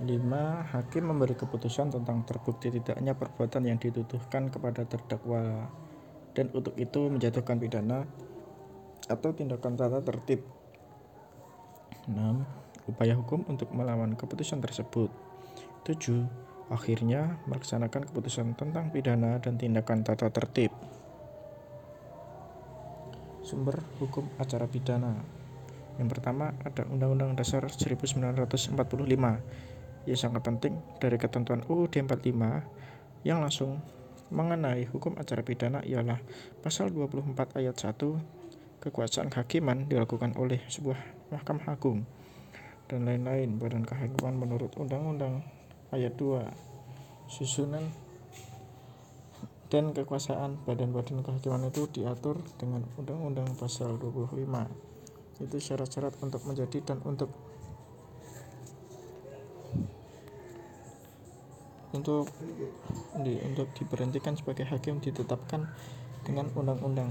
5. Hakim memberi keputusan tentang terbukti tidaknya perbuatan yang dituduhkan kepada terdakwa dan untuk itu menjatuhkan pidana atau tindakan tata tertib. 6. Upaya hukum untuk melawan keputusan tersebut. 7. Akhirnya melaksanakan keputusan tentang pidana dan tindakan tata tertib. Sumber hukum acara pidana. Yang pertama ada Undang-Undang Dasar 1945 yang sangat penting dari ketentuan UUD 45 yang langsung mengenai hukum acara pidana ialah pasal 24 ayat 1 kekuasaan kehakiman dilakukan oleh sebuah Mahkamah Agung dan lain-lain. Badan kehakiman menurut Undang-Undang ayat 2 susunan dan kekuasaan badan-badan kehakiman itu diatur dengan Undang-Undang pasal 25 itu syarat-syarat untuk menjadi dan untuk untuk di, untuk diberhentikan sebagai hakim ditetapkan dengan undang-undang